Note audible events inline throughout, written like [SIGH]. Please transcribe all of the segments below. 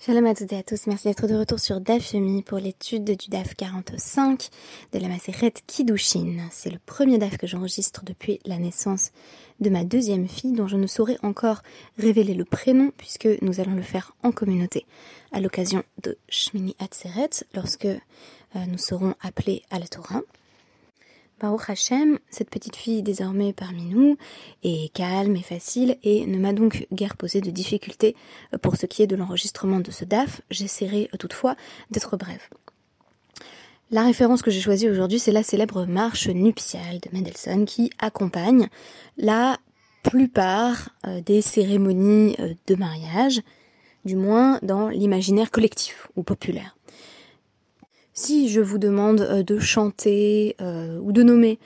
Shalom à toutes et à tous, merci d'être de retour sur DAF pour l'étude du DAF 45 de la Maseret Kiddushin. C'est le premier DAF que j'enregistre depuis la naissance de ma deuxième fille dont je ne saurais encore révéler le prénom puisque nous allons le faire en communauté à l'occasion de Shmini Atzeret lorsque euh, nous serons appelés à la Torah. Baruch Hashem, cette petite fille désormais parmi nous est calme et facile et ne m'a donc guère posé de difficultés pour ce qui est de l'enregistrement de ce DAF. J'essaierai toutefois d'être brève. La référence que j'ai choisie aujourd'hui, c'est la célèbre marche nuptiale de Mendelssohn qui accompagne la plupart euh, des cérémonies euh, de mariage, du moins dans l'imaginaire collectif ou populaire. Si je vous demande euh, de chanter euh, ou de nommer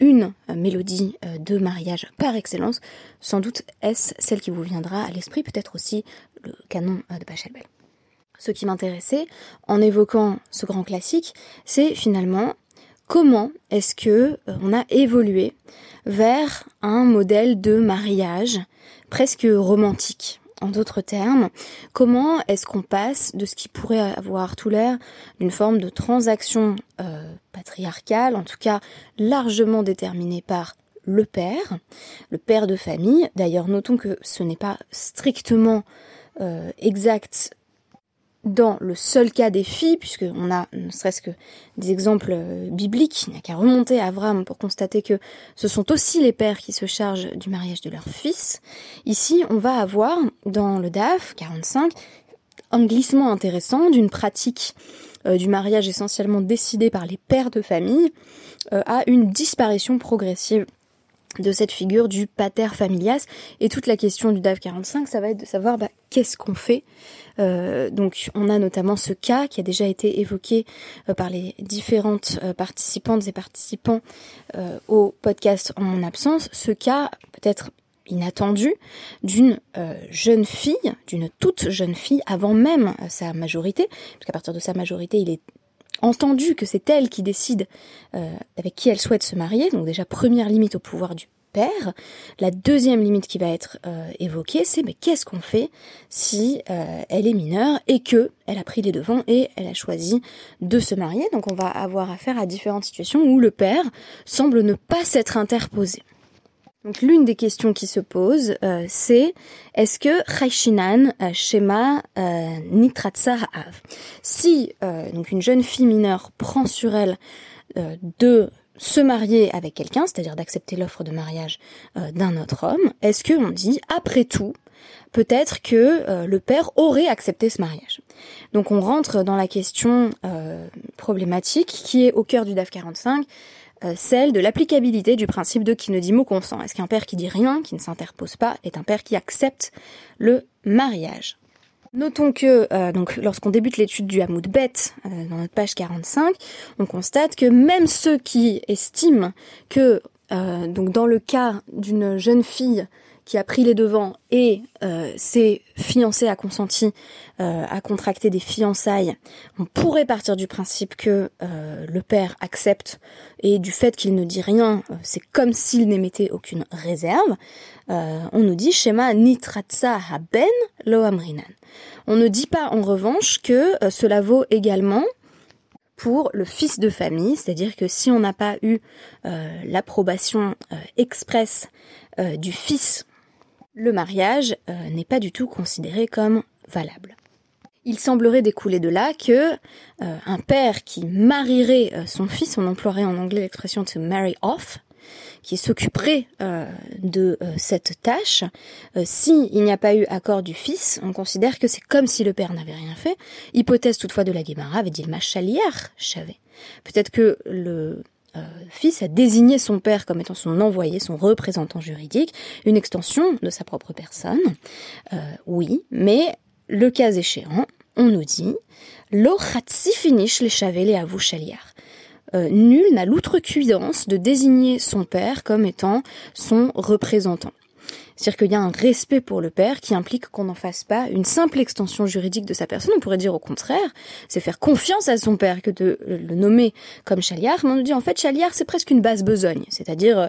une euh, mélodie de mariage par excellence, sans doute est-ce celle qui vous viendra à l'esprit, peut-être aussi le canon de Pachelbel. Ce qui m'intéressait en évoquant ce grand classique, c'est finalement comment est-ce que on a évolué vers un modèle de mariage presque romantique. En d'autres termes, comment est-ce qu'on passe de ce qui pourrait avoir tout l'air d'une forme de transaction euh, patriarcale, en tout cas largement déterminée par le père, le père de famille? D'ailleurs, notons que ce n'est pas strictement euh, exact dans le seul cas des filles, puisqu'on a ne serait-ce que des exemples euh, bibliques, il n'y a qu'à remonter à Abraham pour constater que ce sont aussi les pères qui se chargent du mariage de leurs fils. Ici, on va avoir dans le DAF 45 un glissement intéressant d'une pratique euh, du mariage essentiellement décidée par les pères de famille euh, à une disparition progressive de cette figure du pater familias et toute la question du DAF 45 ça va être de savoir bah, qu'est-ce qu'on fait. Euh, donc on a notamment ce cas qui a déjà été évoqué euh, par les différentes euh, participantes et participants au podcast en mon absence, ce cas peut-être inattendu d'une jeune fille, d'une toute jeune fille avant même sa majorité, parce qu'à partir de sa majorité il est entendu que c'est elle qui décide avec qui elle souhaite se marier, donc déjà première limite au pouvoir du La deuxième limite qui va être euh, évoquée, c'est mais qu'est-ce qu'on fait si euh, elle est mineure et que elle a pris les devants et elle a choisi de se marier? Donc on va avoir affaire à différentes situations où le père semble ne pas s'être interposé. Donc l'une des questions qui se pose, euh, c'est est-ce que Chaishinan Shema Nitratsa Ha'av Si donc une jeune fille mineure prend sur elle de se marier avec quelqu'un, c'est-à-dire d'accepter l'offre de mariage euh, d'un autre homme, est-ce qu'on dit, après tout, peut-être que euh, le père aurait accepté ce mariage? Donc on rentre dans la question euh, problématique qui est au cœur du DAF 45, celle de l'applicabilité du principe de qui ne dit mot consent. Est-ce qu'un père qui dit rien, qui ne s'interpose pas, est un père qui accepte le mariage? Notons que euh, lorsqu'on débute l'étude du Hamoud Bet euh, dans notre page 45, on constate que même ceux qui estiment que euh, dans le cas d'une jeune fille qui a pris les devants et s'est fiancée, a consenti à contracter des fiançailles, on pourrait partir du principe que le père accepte et du fait qu'il ne dit rien, c'est comme s'il n'émettait aucune réserve. on nous dit schéma nitratsa haben lo amrinan. On ne dit pas en revanche que euh, cela vaut également pour le fils de famille, c'est-à-dire que si on n'a pas eu euh, l'approbation euh, expresse du fils, le mariage n'est pas du tout considéré comme valable. Il semblerait découler de là que un père qui marierait son fils, on emploierait en anglais l'expression to marry off, qui s'occuperait euh, de euh, cette tâche, euh, s'il n'y a pas eu accord du fils, on considère que c'est comme si le père n'avait rien fait. Hypothèse toutefois de la Guémara avait dit le. Peut-être que le fils a désigné son père comme étant son envoyé, son représentant juridique, une extension de sa propre personne. oui, mais le cas échéant, on nous dit Lo finish les chavels à vous. Euh, nul n'a l'outrecuidance de désigner son père comme étant son représentant. C'est-à-dire qu'il y a un respect pour le père qui implique qu'on n'en fasse pas une simple extension juridique de sa personne. On pourrait dire au contraire, c'est faire confiance à son père que de le nommer comme chaliar. Mais on nous dit en fait chaliar c'est presque une basse besogne. C'est-à-dire euh,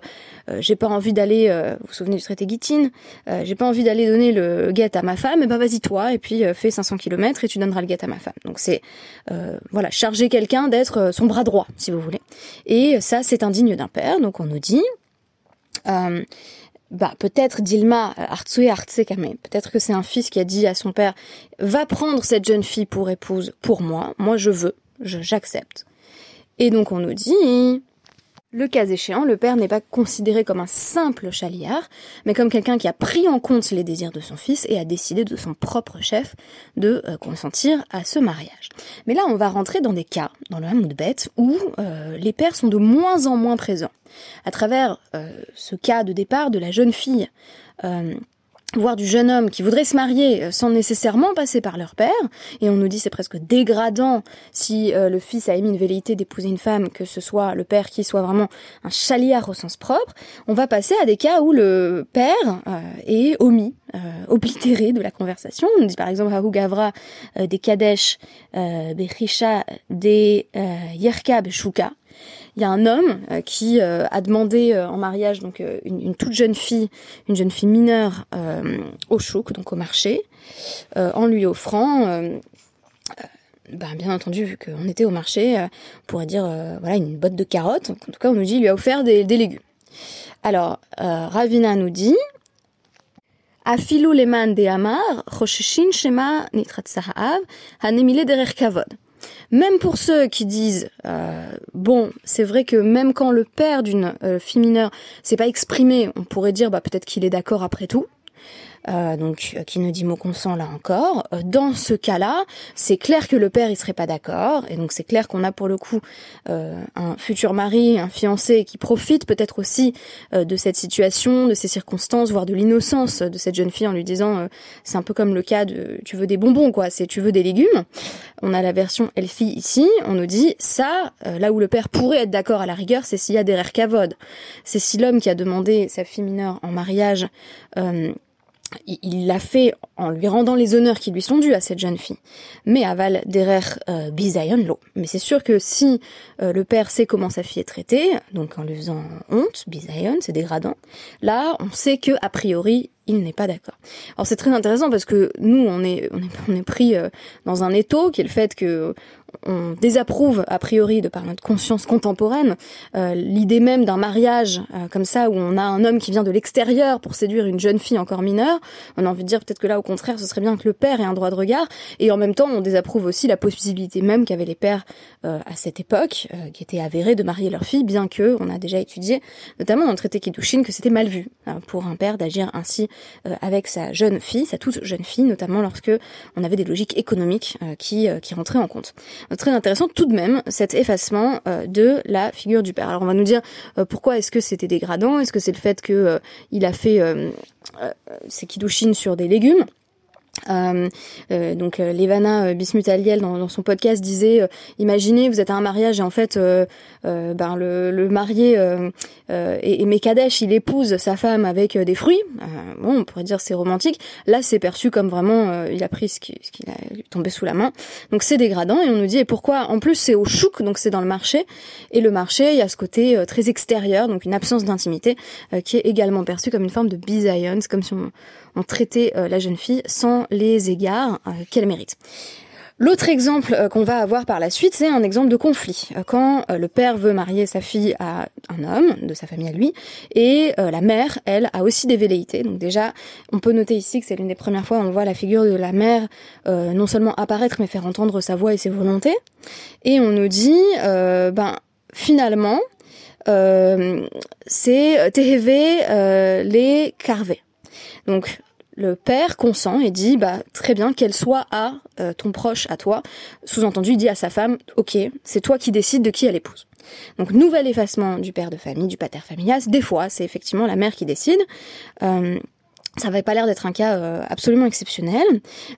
euh, j'ai pas envie d'aller, euh, vous vous souvenez du traité Guitine, j'ai pas envie d'aller donner le guet à ma femme, et ben vas-y toi et puis fais 500 km et tu donneras le guet à ma femme. Donc c'est voilà charger quelqu'un d'être son bras droit si vous voulez. Et ça c'est indigne d'un père. Donc on nous dit bah, peut-être Dilma euh, Artsue Artsekame, peut-être que c'est un fils qui a dit à son père, va prendre cette jeune fille pour épouse pour moi, moi je veux, j'accepte. Et donc on nous dit, le cas échéant, le père n'est pas considéré comme un simple chaliard, mais comme quelqu'un qui a pris en compte les désirs de son fils et a décidé de son propre chef de euh, consentir à ce mariage. Mais là, on va rentrer dans des cas, dans le Hamoud bête, où euh, les pères sont de moins en moins présents. À travers euh, ce cas de départ de la jeune fille voire du jeune homme qui voudrait se marier euh, sans nécessairement passer par leur père, et on nous dit c'est presque dégradant si euh, le fils a émis une velléité d'épouser une femme, que ce soit le père qui soit vraiment un chaliard au sens propre, on va passer à des cas où le père euh, est omis, oblitéré de la conversation. On dit par exemple Hahu Gavra des Kadesh, Bechisha, des Yerka, Beshuka, il y a un homme euh, qui euh, a demandé euh, en mariage donc une, toute jeune fille, une jeune fille mineure au chouk, donc au marché, en lui offrant ben, bien entendu, vu qu'on était au marché, on pourrait dire voilà une botte de carottes. En tout cas, on nous dit il lui a offert des, légumes. Alors, Ravina nous dit leman de amar, shema nitrat hanemile derer kavod. Même pour ceux qui disent euh, bon, c'est vrai que même quand le père d'une euh, fille mineure s'est pas exprimé, on pourrait dire bah peut-être qu'il est d'accord après tout. Euh, donc euh, qui ne dit mot consent là encore. Euh, dans ce cas-là, c'est clair que le père il serait pas d'accord, et donc c'est clair qu'on a pour le coup un futur mari, un fiancé qui profite peut-être aussi de cette situation, de ces circonstances, voire de l'innocence de cette jeune fille en lui disant c'est un peu comme le cas de tu veux des bonbons quoi, c'est tu veux des légumes. On a la version Elfie ici, on nous dit ça, là où le père pourrait être d'accord à la rigueur, c'est s'il y a des cavod. C'est si l'homme qui a demandé sa fille mineure en mariage il l'a fait en lui rendant les honneurs qui lui sont dus à cette jeune fille. Mais aval derer euh, lo. Mais c'est sûr que si euh, le père sait comment sa fille est traitée, donc en lui faisant honte, bisayon, c'est dégradant, là, on sait que a priori, il n'est pas d'accord. Alors c'est très intéressant parce que nous, on est, on est, on est pris euh, dans un étau qui est le fait que on désapprouve a priori de par notre conscience contemporaine euh, l'idée même d'un mariage euh, comme ça où on a un homme qui vient de l'extérieur pour séduire une jeune fille encore mineure. On a envie de dire peut-être que là au contraire ce serait bien que le père ait un droit de regard et en même temps on désapprouve aussi la possibilité même qu'avaient les pères euh, à cette époque qui était avérée de marier leur fille bien que on a déjà étudié notamment dans le traité Kiddushin que c'était mal vu hein, pour un père d'agir ainsi avec sa jeune fille, sa toute jeune fille notamment lorsque on avait des logiques économiques qui qui rentraient en compte. Très intéressant tout de même cet effacement euh, de la figure du père. Alors on va nous dire euh, pourquoi est-ce que c'était dégradant? Est-ce que c'est le fait que euh, il a fait ses kiddushin sur des légumes? Euh, euh, donc euh, Levana Bismutaliel dans, dans, son podcast disait imaginez vous êtes à un mariage et en fait ben le, le marié et, et Mekadesh il épouse sa femme avec des fruits. Bon on pourrait dire c'est romantique. Là c'est perçu comme vraiment il a pris ce qui, ce qui a tombé sous la main. Donc c'est dégradant et on nous dit et pourquoi? En plus c'est au chouk donc c'est dans le marché. Et le marché il y a ce côté très extérieur donc une absence d'intimité qui est également perçu comme une forme de bisayon comme si on ont traité euh, la jeune fille sans les égards euh, qu'elle mérite. L'autre exemple euh, qu'on va avoir par la suite, c'est un exemple de conflit. Quand le père veut marier sa fille à un homme, de sa famille à lui, et la mère, elle, a aussi des velléités. Donc déjà, on peut noter ici que c'est l'une des premières fois où on voit la figure de la mère non seulement apparaître, mais faire entendre sa voix et ses volontés. Et on nous dit, ben finalement, c'est THV les carvés. Donc le père consent et dit bah très bien qu'elle soit à euh, ton proche à toi. Sous-entendu il dit à sa femme ok c'est toi qui décides de qui elle épouse. Donc nouvel effacement du père de famille du pater familias. Des fois c'est effectivement la mère qui décide. Euh, ça n'avait pas l'air d'être un cas euh, absolument exceptionnel,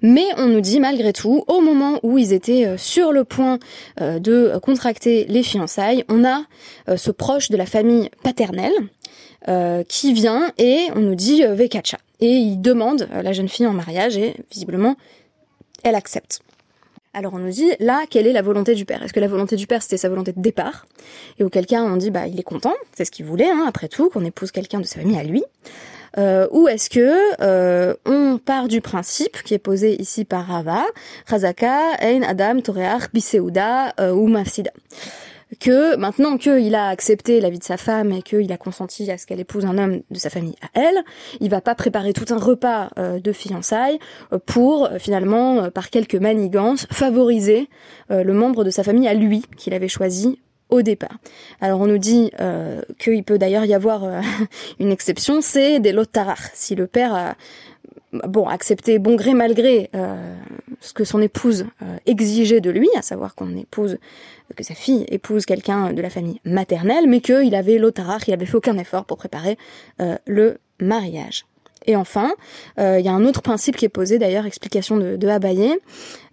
mais on nous dit malgré tout, au moment où ils étaient euh, sur le point de contracter les fiançailles, on a ce proche de la famille paternelle qui vient et on nous dit Vekacha. Et il demande la jeune fille en mariage et visiblement elle accepte. Alors on nous dit là quelle est la volonté du père? Est-ce que la volonté du père c'était sa volonté de départ? Et auquel cas on dit bah il est content, c'est ce qu'il voulait hein, après tout qu'on épouse quelqu'un de sa famille à lui. Euh, ou est-ce que euh, on part du principe qui est posé ici par Rava, Razaka, Ein Adam, Toreach, Biseuda euh, ou Mafsida? Que maintenant qu'il a accepté la vie de sa femme et qu'il a consenti à ce qu'elle épouse un homme de sa famille à elle, il va pas préparer tout un repas de fiançailles pour finalement, par quelques manigances, favoriser le membre de sa famille à lui qu'il avait choisi au départ. Alors on nous dit euh, qu'il peut d'ailleurs y avoir euh, [LAUGHS] une exception, c'est des lotarach. Si le père a bon accepté bon gré mal gré euh, ce que son épouse euh, exigeait de lui, à savoir qu'on épouse que sa fille épouse quelqu'un de la famille maternelle, mais qu'il avait lotarach, il avait fait aucun effort pour préparer le mariage. Et enfin, euh, il y a un autre principe qui est posé, d'ailleurs, explication de, de Abaye,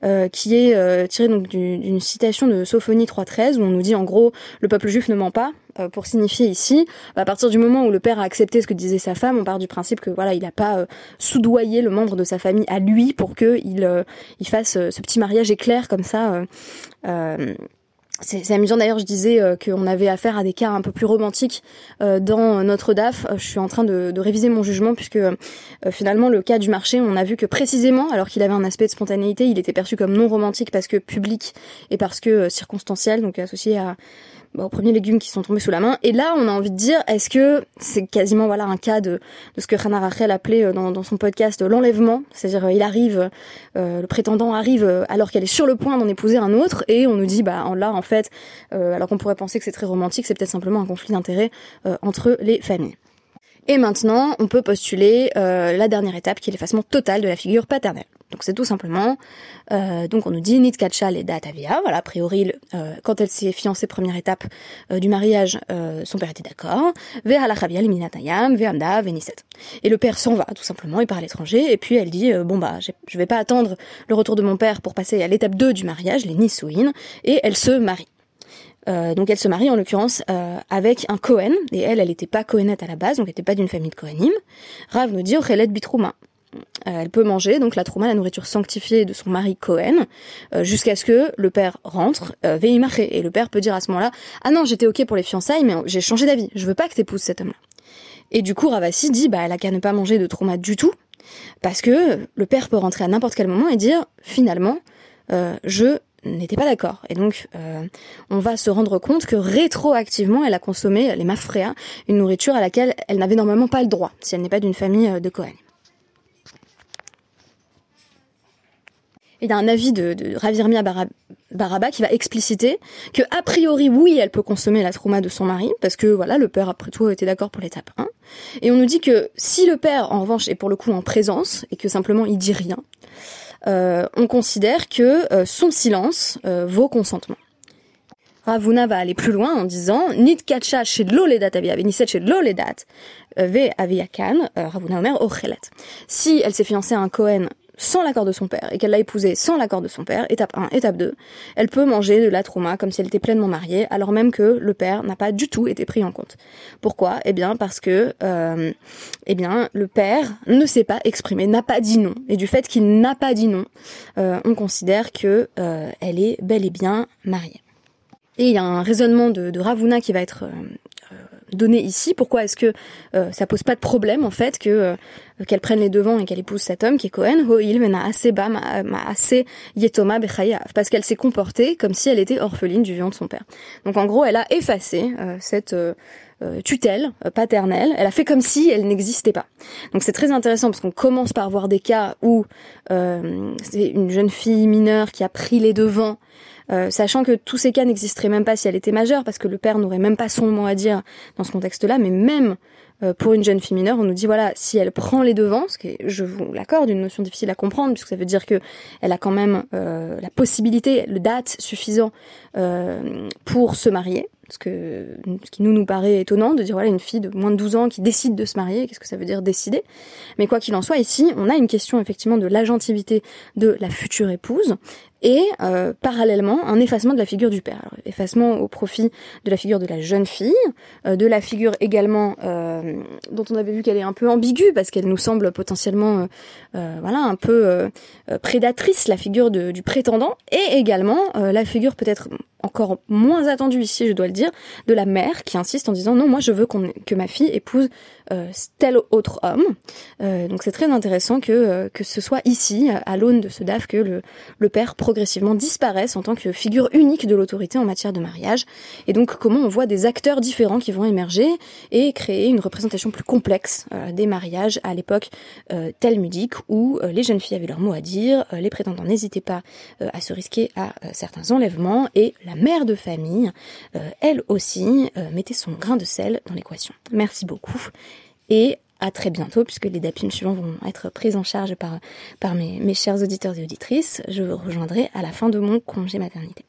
euh, qui est euh, tiré donc d'une citation de Sophonie 3.13, où on nous dit en gros, le peuple juif ne ment pas, pour signifier ici, à partir du moment où le père a accepté ce que disait sa femme, on part du principe que voilà, il n'a pas soudoyé le membre de sa famille à lui pour que il, il fasse ce petit mariage éclair comme ça c'est amusant d'ailleurs, je disais euh, qu'on avait affaire à des cas un peu plus romantiques euh, dans notre DAF. Euh, je suis en train de, de réviser mon jugement puisque finalement le cas du marché, on a vu que précisément, alors qu'il avait un aspect de spontanéité, il était perçu comme non romantique parce que public et parce que circonstanciel, donc associé à aux premiers légumes qui sont tombés sous la main. Et là, on a envie de dire, est-ce que c'est quasiment voilà un cas de, ce que Rana Rachel appelait euh, dans, dans son podcast l'enlèvement, c'est-à-dire euh, il arrive, euh, le prétendant arrive alors qu'elle est sur le point d'en épouser un autre, et on nous dit, bah là en fait, alors qu'on pourrait penser que c'est très romantique, c'est peut-être simplement un conflit d'intérêts entre les familles. Et maintenant, on peut postuler la dernière étape qui est l'effacement total de la figure paternelle. Donc c'est tout simplement, euh, donc on nous dit Nitkachal et Datavia, voilà, a priori, euh, quand elle s'est fiancée, première étape euh, du mariage, son père était d'accord, Ve Liminatayam, Veamda, Veniset. Et le père s'en va, tout simplement, il part à l'étranger, et puis elle dit, bon bah, je vais pas attendre le retour de mon père pour passer à l'étape 2 du mariage, les Nisouin, et elle se marie. donc elle se marie en l'occurrence avec un Cohen, et elle, elle n'était pas Cohenette à la base, donc elle n'était pas d'une famille de Cohenim. Rav nous dit Ochelet Bitrouma. Euh, elle peut manger donc la trouma, la nourriture sanctifiée de son mari Cohen, euh, jusqu'à ce que le père rentre, euh, et le père peut dire à ce moment-là, ah non, j'étais ok pour les fiançailles, mais j'ai changé d'avis, je veux pas que t'épouses cet homme-là. Et du coup, Ravasi dit, bah, elle a qu'à ne pas manger de trouma du tout, parce que le père peut rentrer à n'importe quel moment et dire, finalement, je n'étais pas d'accord. Et donc, on va se rendre compte que rétroactivement, elle a consommé les mafréas, une nourriture à laquelle elle n'avait normalement pas le droit, si elle n'est pas d'une famille de Cohen. Il y a un avis de, de Ravirmia Baraba qui va expliciter que a priori oui elle peut consommer la trauma de son mari parce que voilà le père après tout était d'accord pour l'étape 1 et on nous dit que si le père en revanche est pour le coup en présence et que simplement il dit rien euh, on considère que euh, son silence euh, vaut consentement. Ravuna va aller plus loin en disant Nit kacha chez l'oledat avia chez l'oledat ve. Si elle s'est fiancée à un Cohen sans l'accord de son père et qu'elle l'a épousé sans l'accord de son père, étape 1, étape 2, elle peut manger de la trauma comme si elle était pleinement mariée, alors même que le père n'a pas du tout été pris en compte. Pourquoi? Eh bien parce que euh, eh bien le père ne s'est pas exprimé, n'a pas dit non, et du fait qu'il n'a pas dit non, euh, on considère que euh, elle est bel et bien mariée. Et il y a un raisonnement de, de Ravuna qui va être donné ici. Pourquoi est-ce que euh, ça pose pas de problème en fait que euh, qu'elle prenne les devants et qu'elle épouse cet homme qui est Cohen? Assez yetoma parce qu'elle s'est comportée comme si elle était orpheline du vivant de son père. Donc en gros, elle a effacé euh, cette tutelle paternelle, elle a fait comme si elle n'existait pas. Donc c'est très intéressant parce qu'on commence par voir des cas où c'est une jeune fille mineure qui a pris les devants euh, sachant que tous ces cas n'existeraient même pas si elle était majeure, parce que le père n'aurait même pas son mot à dire dans ce contexte-là, mais même euh, pour une jeune fille mineure, on nous dit voilà, si elle prend les devants, ce qui est, je vous l'accorde, une notion difficile à comprendre, puisque ça veut dire que elle a quand même euh, la possibilité, le date suffisant pour se marier, ce, ce qui nous nous paraît étonnant de dire voilà une fille de moins de 12 ans qui décide de se marier, qu'est-ce que ça veut dire décider? Mais quoi qu'il en soit, ici, on a une question effectivement de l'agentivité de la future épouse et euh, parallèlement un effacement de la figure du père. Effacement au profit de la figure de la jeune fille, euh, de la figure également euh, dont on avait vu qu'elle est un peu ambiguë parce qu'elle nous semble potentiellement voilà un peu prédatrice, la figure du prétendant, et également la figure peut-être encore moins attendue ici, je dois le dire, de la mère qui insiste en disant non, moi je veux que ma fille épouse euh, tel autre homme. Euh, donc c'est très intéressant que, euh, que ce soit ici, à l'aune de ce DAF, que le, le père progressivement disparaisse en tant que figure unique de l'autorité en matière de mariage. Et donc comment on voit des acteurs différents qui vont émerger et créer une représentation plus complexe des mariages à l'époque talmudique où les jeunes filles avaient leur mot à dire, les prétendants n'hésitaient pas à se risquer à certains enlèvements et la mère de famille, elle aussi, mettait son grain de sel dans l'équation. Merci beaucoup et à très bientôt, puisque les DAPIM suivants vont être pris en charge par, mes chers auditeurs et auditrices. Je vous rejoindrai à la fin de mon congé maternité.